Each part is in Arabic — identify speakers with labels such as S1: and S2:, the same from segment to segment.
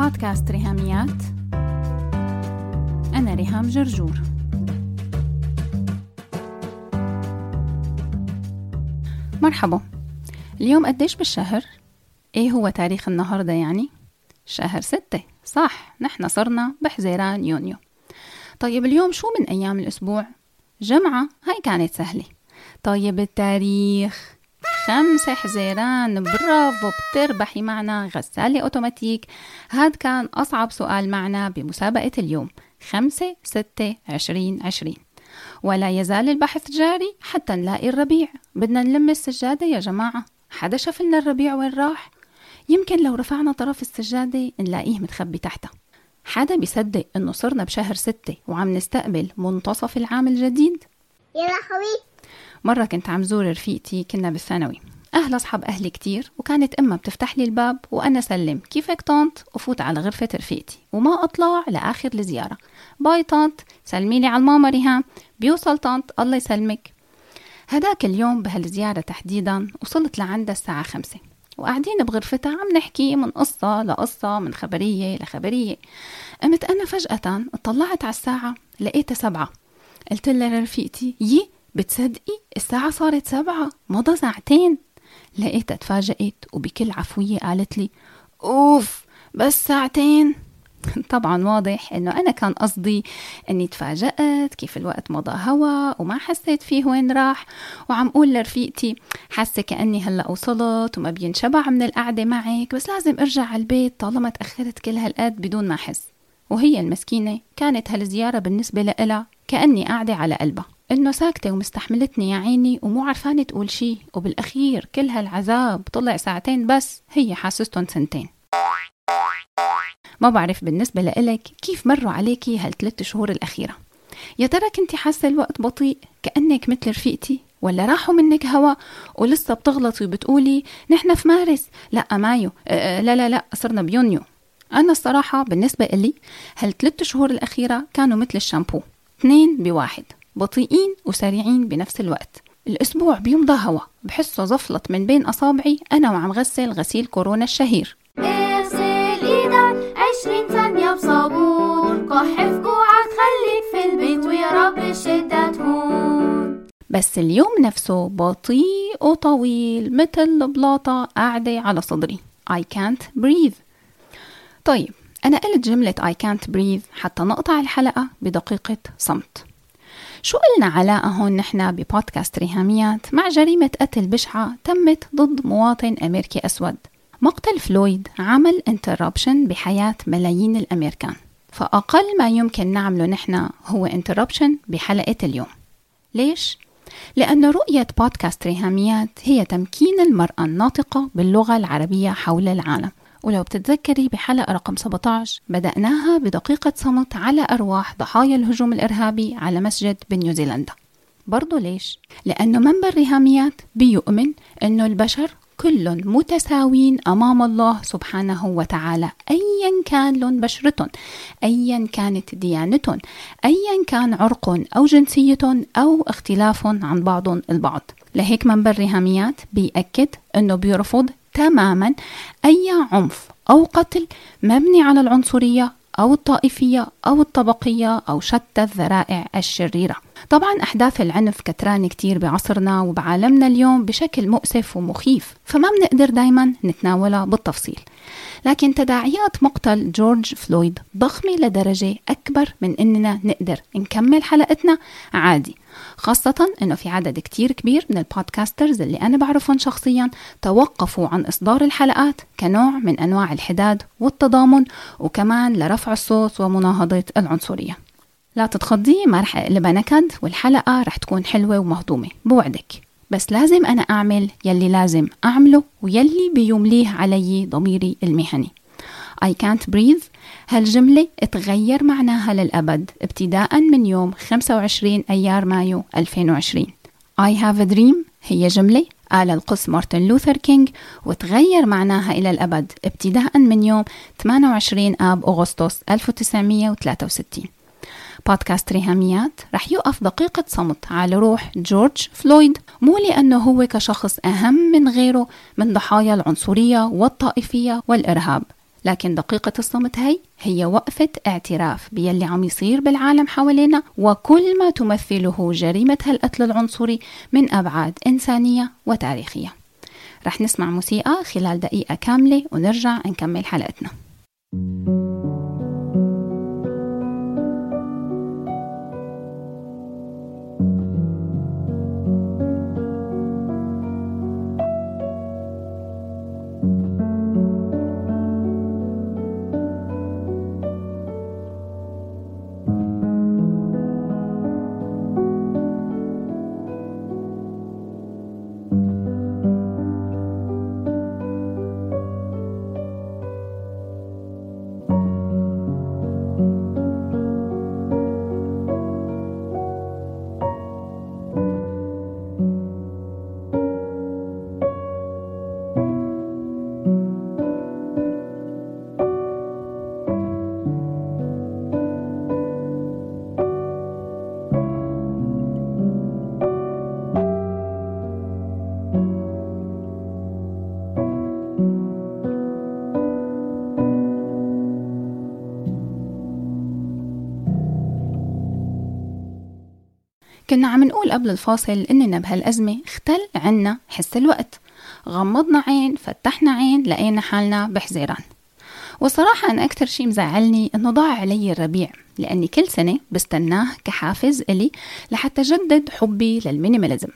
S1: بودكاست ريهاميات. أنا ريهام جرجور. مرحبا. اليوم قديش بالشهر؟ إيه هو تاريخ النهاردة يعني؟ شهر ستة. صح نحن صرنا بحزيران يونيو. طيب اليوم شو من أيام الأسبوع؟ جمعة؟ هاي كانت سهلة. طيب التاريخ؟ خمسة حزيران برافو بتربحي معنا. غسالة أوتوماتيك. هاد كان أصعب سؤال معنا بمسابقة اليوم. خمسة ستة عشرين عشرين. ولا يزال البحث جاري حتى نلاقي الربيع. بدنا نلم السجادة يا جماعة. حدا شاف لنا الربيع وين راح؟ يمكن لو رفعنا طرف السجادة نلاقيه متخبي تحتها. حدا بيصدق إنه صرنا بشهر ستة وعم نستقبل منتصف العام الجديد؟
S2: يا لهوي
S1: مرة كنت عم زور رفيقتي كنا بالثانوي. أهل أصحاب أهلي كتير وكانت أمها بتفتح لي الباب وأنا سلم كيفك طنط؟ وفوت على غرفة رفيقتي. وما أطلع لآخر الزيارة باي طنط سلمي لي على الماما ريهام. بيوصل طنط الله يسلمك. هداك اليوم بهالزيارة تحديدا وصلت لعندها الساعة خمسة. وقاعدين بغرفتها عم نحكي من قصة لقصة من خبرية لخبرية. قمت أنا فجأة اطلعت على الساعة لقيتها سبعة. قلت لها لرفيقتي يي بتصدقي الساعة صارت سبعة مضى ساعتين. لقيتها تفاجأت وبكل عفوية قالت لي أوف بس ساعتين. طبعا واضح إنه أنا كان قصدي إني تفاجأت كيف الوقت مضى هوا وما حسيت فيه وين راح. وعم أقول لرفيقتي حاسة كأني هلأ وصلت وما بينشبع من القعدة معك بس لازم أرجع على البيت طالما تأخرت كل هالقد بدون ما أحس. وهي المسكينة كانت هالزيارة بالنسبة لها كأني قاعدة على قلبها. إنه ساكتة ومستحملتني يا عيني ومو عرفانة تقول شي وبالأخير كل هالعذاب طلع ساعتين بس هي حاسستن سنتين. ما بعرف بالنسبة لإلك كيف مروا عليكي هالثلاث شهور الأخيرة. يا ترى كنتي حاسة الوقت بطيء كأنك مثل رفيقتي ولا راحوا منك هوا ولسه بتغلطي وبتقولي نحن في مارس؟ لا مايو. أه لا لا لا صرنا بيونيو. أنا الصراحة بالنسبة إلي هالثلاث شهور الأخيرة كانوا مثل الشامبو اثنين بواحد. بطيئين وسريعين بنفس الوقت. الأسبوع بيمضى هوا بحسه زفلت من بين أصابعي أنا وعم غسل غسيل كورونا الشهير.
S2: اغسل إيدك عشرين ثانية بصابون كح في كوعك خليك في البيت ويا رب الشدة تهون
S1: بس اليوم نفسه بطيء وطويل مثل البلاطة قاعدة على صدري. I can't breathe. طيب أنا قلت جملة I can't breathe حتى نقطع الحلقة بدقيقة صمت. شو قلنا علاقة هون نحن ببودكاست ريهاميات مع جريمة قتل بشعة تمت ضد مواطن أمريكي أسود؟ مقتل فلويد عمل interruption بحياة ملايين الأمريكان. فأقل ما يمكن نعمله نحن هو interruption بحلقة اليوم. ليش؟ لأن رؤية بودكاست ريهاميات هي تمكين المرأة الناطقة باللغة العربية حول العالم. ولو بتتذكري بحلقة رقم 17 بدأناها بدقيقة صمت على أرواح ضحايا الهجوم الإرهابي على مسجد بنيوزيلندا برضو ليش؟ لأنه منبر ريهاميات بيؤمن أنه البشر كل متساوين أمام الله سبحانه وتعالى أيا كان لون بشرتهم أيا كانت ديانتهم أيا كان عرق أو جنسية أو اختلاف عن بعض البعض لهيك منبر ريهاميات بيأكد أنه بيرفض تماما أي عنف أو قتل مبني على العنصرية أو الطائفية أو الطبقية أو شتى الذرائع الشريرة. طبعا أحداث العنف كتران كتير بعصرنا وبعالمنا اليوم بشكل مؤسف ومخيف فما بنقدر دايما نتناولها بالتفصيل. لكن تداعيات مقتل جورج فلويد ضخمة لدرجة أكبر من إننا نقدر نكمل حلقتنا عادي. خاصة إنه في عدد كتير كبير من البودكاسترز اللي أنا بعرفهم شخصيا توقفوا عن إصدار الحلقات كنوع من أنواع الحداد والتضامن وكمان لرفع الصوت ومناهضة العنصرية. لا تتخضي ما رح اقلبها نكد والحلقة رح تكون حلوة ومهضومة. بوعدك. بس لازم أنا أعمل يلي لازم أعمله ويلي بيمليه علي ضميري المهني. I can't breathe. هالجملة اتغير معناها للأبد ابتداء من يوم 25 أيار مايو 2020 I have a dream. هي جملة قال القس مارتن لوثر كينج وتغير معناها إلى الأبد ابتداء من يوم 28 آب أغسطس 1963 بودكاست ريهاميات رح يوقف دقيقة صمت على روح جورج فلويد مو لأنه هو كشخص أهم من غيره من ضحايا العنصرية والطائفية والإرهاب. لكن دقيقة الصمت هي هي وقفة اعتراف بيلي عم يصير بالعالم حوالينا وكل ما تمثله جريمة هالقتل العنصري من أبعاد إنسانية وتاريخية. رح نسمع موسيقى خلال دقيقة كاملة ونرجع نكمل حلقتنا. كنا عم نقول قبل الفاصل إننا بهالأزمة اختل عنا حس الوقت. غمضنا عين فتحنا عين لقينا حالنا بحزيران وصراحة أنا أكثر شي مزعلني إنه ضاع علي الربيع لأني كل سنة بستناه كحافز إلي لحتى جدد حبي لل minimalism.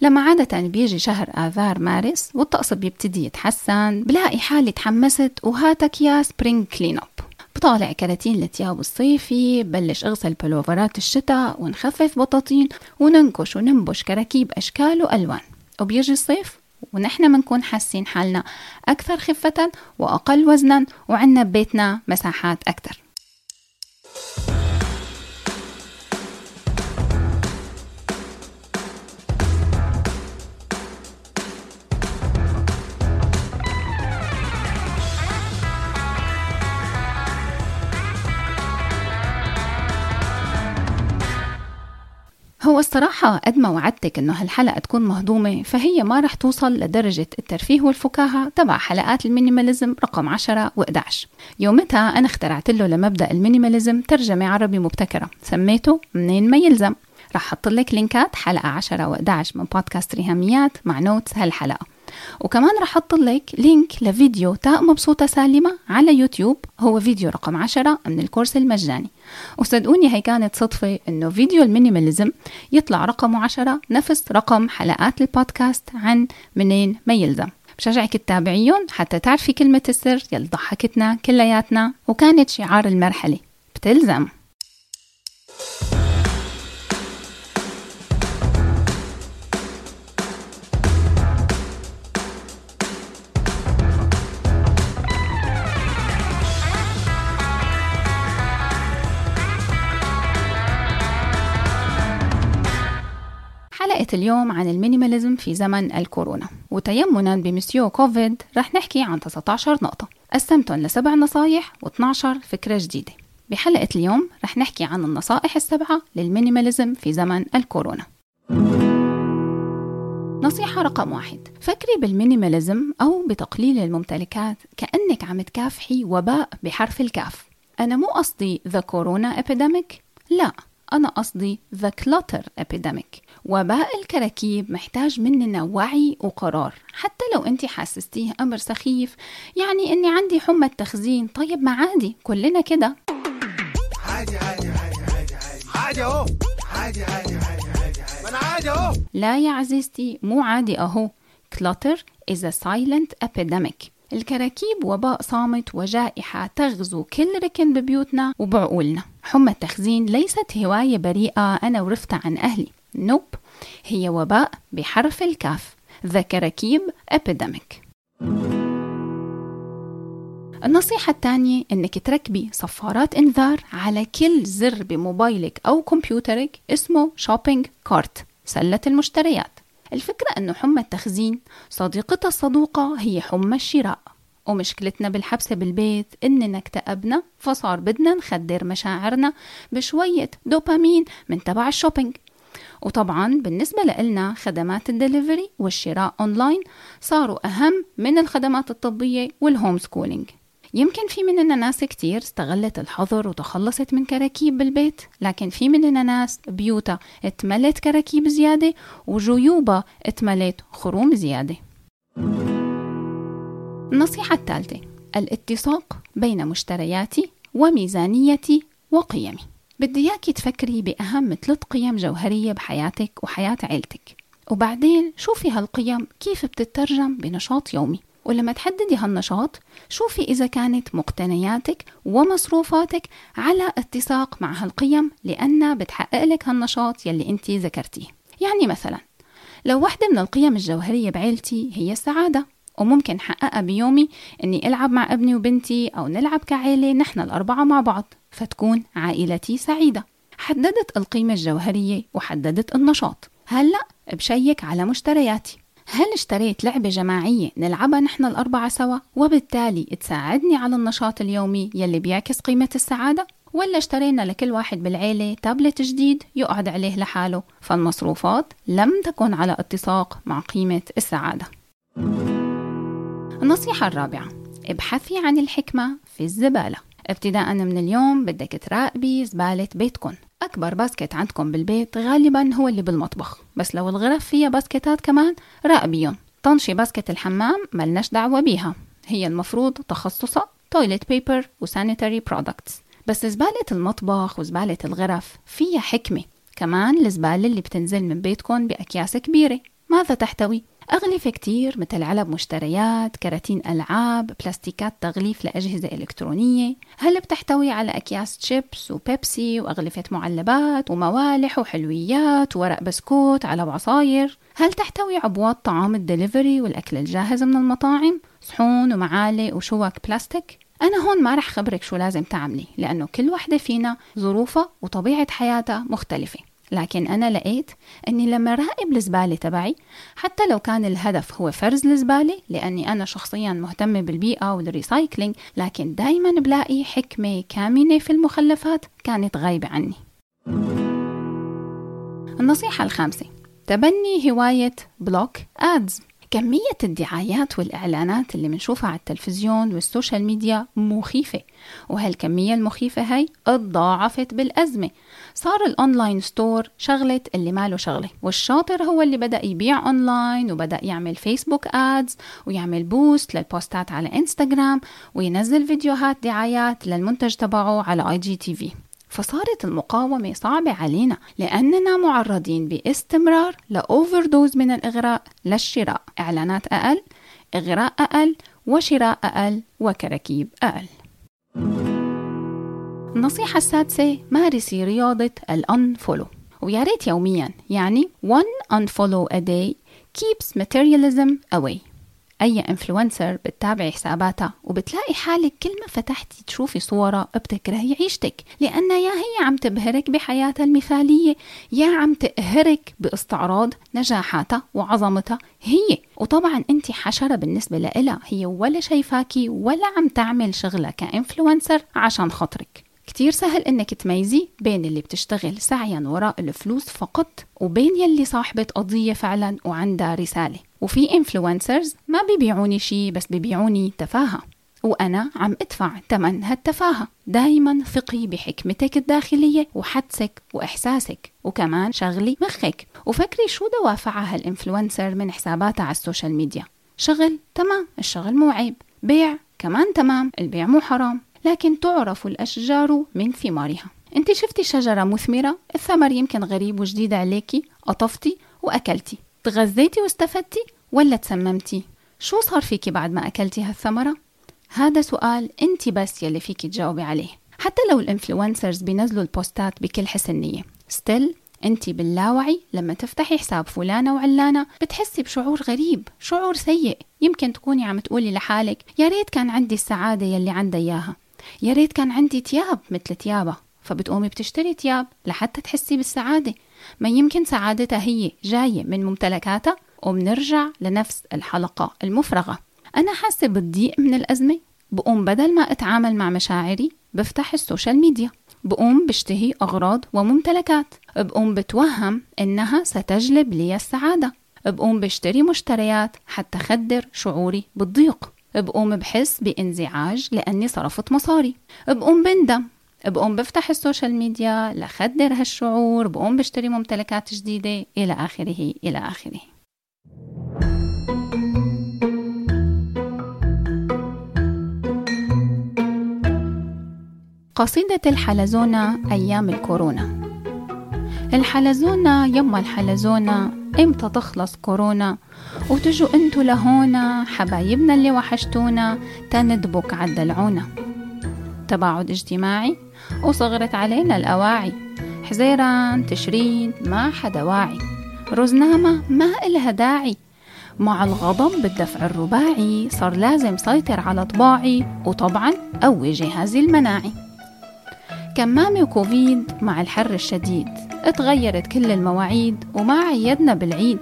S1: لما عادة بيجي شهر آذار مارس والطقس بيبتدي يتحسن بلاقي حالي تحمست وهاتك يا spring clean up بطالع كراتين التياب الصيفي بلش أغسل بلوفرات الشتاء ونخفف بطاطين وننكش وننبش كراكيب أشكال وألوان. وبيجي الصيف ونحن منكون حاسين حالنا أكثر خفة وأقل وزنا وعنا ببيتنا مساحات أكثر. هو الصراحة قد ما وعدتك إنه هالحلقة تكون مهضومة فهي ما رح توصل لدرجة الترفيه والفكاهة تبع حلقات ال minimalism رقم 10 و11 يومتها أنا اخترعت له لمبدأ ال minimalism ترجمة عربي مبتكرة سميته منين ما يلزم. رح حط لك لينكات حلقة 10 و11 من بودكاست ريهاميات مع notes هالحلقة. وكمان رح أحط لك link لفيديو تاء مبسوطة سالمة على يوتيوب هو فيديو رقم عشرة من ال course المجاني. وصدقوني هي كانت صدفة إنه فيديو المينيماليزم يطلع رقمه عشرة نفس رقم حلقات البودكاست عن منين ما يلزم. بشجعك تتابعيهم حتى تعرفي كلمة السر يلي ضحكتنا كلياتنا وكانت شعار المرحلة. بتلزم. اليوم عن ال minimalism في زمن الكورونا. وتيمنا بمسيو كوفيد رح نحكي عن 19 نقطة. قسمتهم لسبع نصايح و12 فكرة جديدة. بحلقة اليوم رح نحكي عن النصائح السبعة لل minimalism في زمن الكورونا. نصيحة رقم واحد. فكري بال minimalism أو بتقليل الممتلكات كأنك عم تكافحي وباء بحرف الكاف. أنا مو قصدي the corona epidemic. لا. أنا قصدي the clutter epidemic. وباء الكراكيب محتاج مننا وعي وقرار. حتى لو انت حاسستيه أمر سخيف يعني إني عندي حمى تخزين طيب ما عادي كلنا كده.
S3: عادي عادي عادي عادي عادي. اهو. عادي عادي عادي عادي عادي اهو.
S1: لا يا عزيزتي مو عادي اهو. Clutter is a silent epidemic. الكراكيب وباء صامت وجائحة تغزو كل ركن ببيوتنا وبعقولنا. حمى التخزين ليست هواية بريئة أنا ورثتها عن أهلي. nope هي وباء بحرف الكاف. the كراكيب epidemic. النصيحة الثانية إنك تركبي صفارات إنذار على كل زر بموبايلك أو كمبيوترك اسمه shopping cart سلة المشتريات. الفكرة إنه حمى التخزين صديقتها الصدوقة هي حمى الشراء. ومشكلتنا بالحبسة بالبيت إننا اكتئبنا فصار بدنا نخدر مشاعرنا بشوية دوبامين من تبع ال shopping. وطبعا بالنسبة لنا خدمات الدليفري والشراء أونلاين صاروا أهم من الخدمات الطبية وال home schooling يمكن في مننا ناس كتير استغلت الحظر وتخلصت من كراكيب بالبيت لكن في مننا ناس بيوتها اتملت كراكيب زيادة وجيوبها اتملت خروم زيادة. النصيحة الثالثة الاتساق بين مشترياتي وميزانيتي وقيمي. بدي إياكي تفكري بأهم ثلاث قيم جوهرية بحياتك وحياة عيلتك. وبعدين شوفي هالقيم كيف بتترجم بنشاط يومي. ولما تحددي هالنشاط شوفي إذا كانت مقتنياتك ومصروفاتك على اتساق مع هالقيم لأنها بتحقق لك هالنشاط يلي أنت ذكرتيه. يعني مثلا لو واحدة من القيم الجوهرية بعيلتي هي السعادة وممكن حققها بيومي إني ألعب مع ابني وبنتي أو نلعب كعيلة نحن الأربعة مع بعض فتكون عائلتي سعيدة. حددت القيمة الجوهرية وحددت النشاط. هلأ بشيك على مشترياتي. هل اشتريت لعبة جماعية نلعبها نحن الأربعة سوا؟ وبالتالي تساعدني على النشاط اليومي يلي بيعكس قيمة السعادة؟ ولا اشترينا لكل واحد بالعيلة تابلت جديد يقعد عليه لحاله؟ فالمصروفات لم تكن على اتساق مع قيمة السعادة. النصيحة الرابعة ابحثي عن الحكمة في الزبالة. ابتداء من اليوم بدك تراقبي زبالة بيتكن. أكبر basket عندكم بالبيت غالبا هو اللي بالمطبخ. بس لو الغرف فيها باسكتات كمان راقبيهم طنشي basket الحمام ملناش دعوة بيها. هي المفروض تخصصها toilet paper و sanitary products بس زبالة المطبخ وزبالة الغرف فيها حكمة. كمان الزبالة اللي بتنزل من بيتكم بأكياس كبيرة. ماذا تحتوي؟ أغلفة كتير مثل علب مشتريات، كراتين ألعاب، بلاستيكات تغليف لأجهزة إلكترونية. هل بتحتوي على أكياس شيبس وبيبسي وأغلفة معلبات وموالح وحلويات وورق بسكوت على وعصاير هل تحتوي عبوات طعام الدليفري والأكل الجاهز من المطاعم؟ صحون ومعالق وشوك بلاستيك؟ أنا هون ما رح خبرك شو لازم تعملي لأنه كل وحدة فينا ظروفها وطبيعة حياتها مختلفة. لكن أنا لقيت أني لما راقب الزبالة تبعي حتى لو كان الهدف هو فرز الزبالة لأني أنا شخصيا مهتمة بالبيئة وال recycling لكن دايما بلاقي حكمة كامنة في المخلفات كانت غايبة عني. النصيحة الخامسة تبني هواية block ads كمية الدعايات والإعلانات اللي بنشوفها على التلفزيون وال social media مخيفة وهالكمية المخيفة هاي اتضاعفت بالأزمة. صار ال online store شغلة اللي ماله شغلة والشاطر هو اللي بدأ يبيع أونلاين وبدأ يعمل فيسبوك ads ويعمل boost للبوستات على إنستغرام وينزل فيديوهات دعايات للمنتج تبعه على IGTV فصارت المقاومة صعبة علينا لأننا معرضين باستمرار ل overdose من الإغراء للشراء. إعلانات أقل إغراء أقل وشراء أقل وكراكيب أقل. النصيحة السادسة مارسي رياضة ال unfollow. ويا ريت يوميا يعني one unfollow a day keeps materialism away. أي influencer بتتابعي حساباتها وبتلاقي حالك كل ما فتحتي تشوفي صورها بتكرهي عيشتك لأنها يا هي عم تبهرك بحياتها المثالية يا عم تقهرك باستعراض نجاحاتها وعظمتها هي. وطبعا أنت حشرة بالنسبة لإلها هي ولا شايفاكي ولا عم تعمل شغلها ك influencer عشان خاطرك. كتير سهل إنك تميزي بين اللي بتشتغل سعيا وراء الفلوس فقط وبين يلي صاحبة قضية فعلا وعندها رسالة. وفي influencers ما بيبيعوني شي بس بيبيعوني تفاهة. وأنا عم أدفع تمن هالتفاهة. دايما ثقي بحكمتك الداخلية وحدسك وإحساسك. وكمان شغلي مخك. وفكري شو دوافع هال influencer من حساباتها على ال social media. شغل تمام الشغل مو عيب بيع كمان تمام البيع مو حرام. لكن تعرف الأشجار من ثمارها. أنت شفتي شجرة مثمرة؟ الثمر يمكن غريب وجديد عليكي قطفتي وأكلتي. تغذيتي واستفدتي ولا تسممتي؟ شو صار فيكي بعد ما أكلتي هالثمرة؟ هذا سؤال انت بس يلي فيكي تجاوبي عليه. حتى لو ال influencers بينزلوا البوستات بكل حسن نية still انت باللاوعي لما تفتحي حساب فلانة وعلانة بتحسي بشعور غريب شعور سيء. يمكن تكوني عم تقولي لحالك يا ريت كان عندي السعادة يلي عندها إياها. يا ريت كان عندي تياب مثل تيابها فبتقومي بتشتري تياب لحتى تحسي بالسعادة. ما يمكن سعادتها هي جاية من ممتلكاتها وبنرجع لنفس الحلقة المفرغة. أنا حاسة بالضيق من الأزمة. بقوم بدل ما أتعامل مع مشاعري بفتح ال social media. بقوم بشتهي أغراض وممتلكات. بقوم بتوهم إنها ستجلب لي السعادة. بقوم بشتري مشتريات حتى خدر شعوري بالضيق. بقوم بحس بانزعاج لأني صرفت مصاري. بقوم بندم بقوم بفتح ال social media لخدر هالشعور بقوم بشتري ممتلكات جديدة إلى آخره إلى آخره. قصيدة الحلزونة أيام الكورونا. الحلزونة يما الحلزونة إمتى تخلص كورونا؟ وتجوا انتو لهونا حبايبنا اللي وحشتونا تندبك عالدلعونا تباعد اجتماعي وصغرت علينا الأواعي. حزيران تشرين ما حدا واعي. رزنامة ما إلها داعي. مع الغضب بالدفع الرباعي صار لازم سيطر على طباعي وطبعا قوي جهازي المناعي. كمامة وكوفيد مع الحر الشديد. اتغيرت كل المواعيد وما عيدنا بالعيد.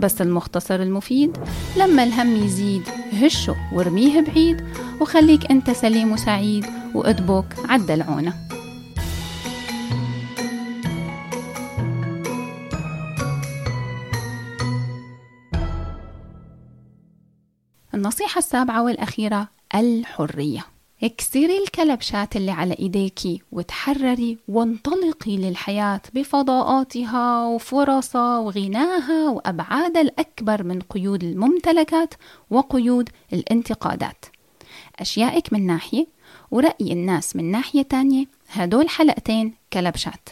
S1: بس المختصر المفيد لما الهم يزيد هشه وارميه بعيد. وخليك أنت سليم وسعيد وأدبك عالدلعونه النصيحة السابعة والأخيرة الحرية. اكسري الكلبشات اللي على ايديكي وتحرري وانطلقي للحياة بفضاءاتها وفرصها وغناها وأبعادها الأكبر من قيود الممتلكات وقيود الانتقادات. أشيائك من ناحية ورأي الناس من ناحية تانية هدول حلقتين كلبشات.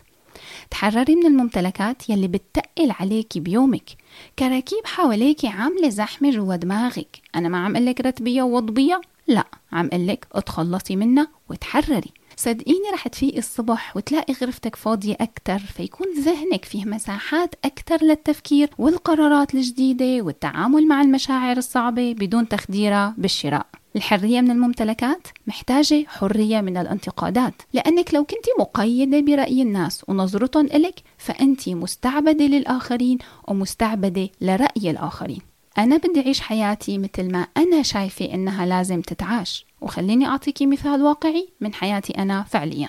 S1: تحرري من الممتلكات يلي بتقل عليكي بيومك. كراكيب حواليكي عاملة زحمة جوا دماغك. أنا ما عم قلك رتبيها ووضبيها لا عم قلك اتخلصي منها وتحرري. صدقيني رح تفيقي الصبح وتلاقي غرفتك فاضية أكتر فيكون ذهنك فيه مساحات أكتر للتفكير والقرارات الجديدة والتعامل مع المشاعر الصعبة بدون تخديرها بالشراء. الحرية من الممتلكات محتاجة حرية من الانتقادات. لأنك لو كنت مقيدة برأي الناس ونظرتهم إلك فأنت مستعبدة للآخرين ومستعبدة لرأي الآخرين. أنا بدي أعيش حياتي مثل ما أنا شايفة إنها لازم تتعاش. وخليني أعطيكي مثال واقعي من حياتي أنا فعلياً.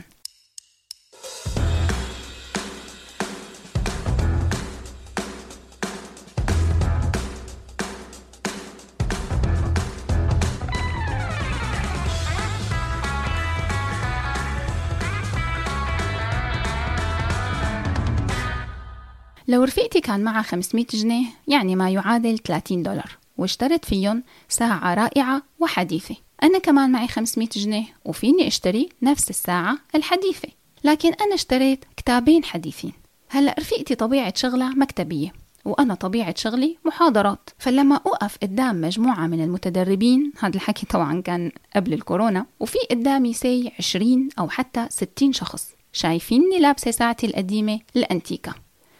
S1: لو رفيقتي كان معها 500 جنيه يعني ما يعادل 30 دولار واشترت فيهم ساعة رائعة وحديثة. أنا كمان معي 500 جنيه وفيني أشتري نفس الساعة الحديثة. لكن أنا اشتريت كتابين حديثين. هلأ رفيقتي طبيعة شغلها مكتبية وأنا طبيعة شغلي محاضرات. فلما أوقف قدام مجموعة من المتدربين هذا الحكي طبعا كان قبل الكورونا وفي قدامي سي 20 أو حتى 60 شخص شايفيني لابسة ساعتي القديمة الأنتيكا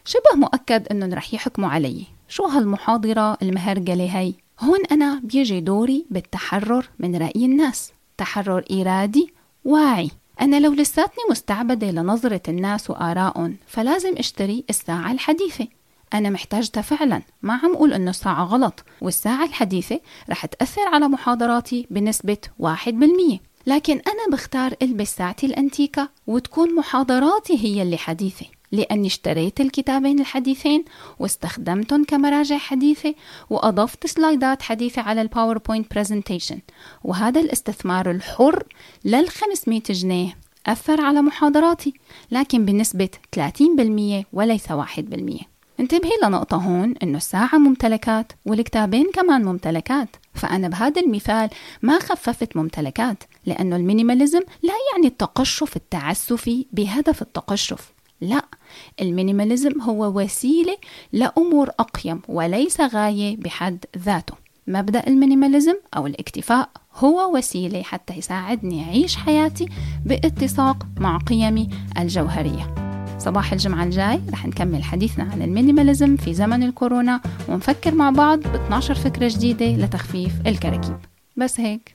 S1: شبه مؤكد انهم رح يحكموا علي. شو هالمحاضرة المهرجلة هي هون أنا بيجي دوري بالتحرر من رأي الناس. تحرر إرادي واعي. أنا لو لساتني مستعبدة لنظرة الناس وآرائهم فلازم أشتري الساعة الحديثة. أنا محتاجتها فعلا. ما عم أقول إنه الساعة غلط. والساعة الحديثة رح تأثر على محاضراتي بنسبة واحد بالمية. لكن أنا بختار ألبس ساعتي الأنتيكا وتكون محاضراتي هي اللي حديثة. لأني اشتريت الكتابين الحديثين واستخدمتهم كمراجع حديثة وأضفت سلايدات حديثة على ال PowerPoint presentation وهذا الاستثمار الحر لل 500 جنيه أثر على محاضراتي لكن بنسبة 30% وليس 1% انتبهي لنقطة هون إنه الساعة ممتلكات والكتابين كمان ممتلكات. فأنا بهذا المثال ما خففت ممتلكات لأنه ال minimalism لا يعني التقشف التعسفي بهدف التقشف. لا ال minimalism هو وسيلة لأمور أقيم وليس غاية بحد ذاته. مبدأ ال minimalism أو الاكتفاء هو وسيلة حتى يساعدني أعيش حياتي باتساق مع قيمي الجوهرية. صباح الجمعة الجاي رح نكمل حديثنا عن ال minimalism في زمن الكورونا ونفكر مع بعض ب 12 فكرة جديدة لتخفيف الكراكيب بس هيك.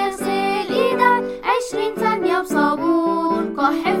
S2: صبور كحفظ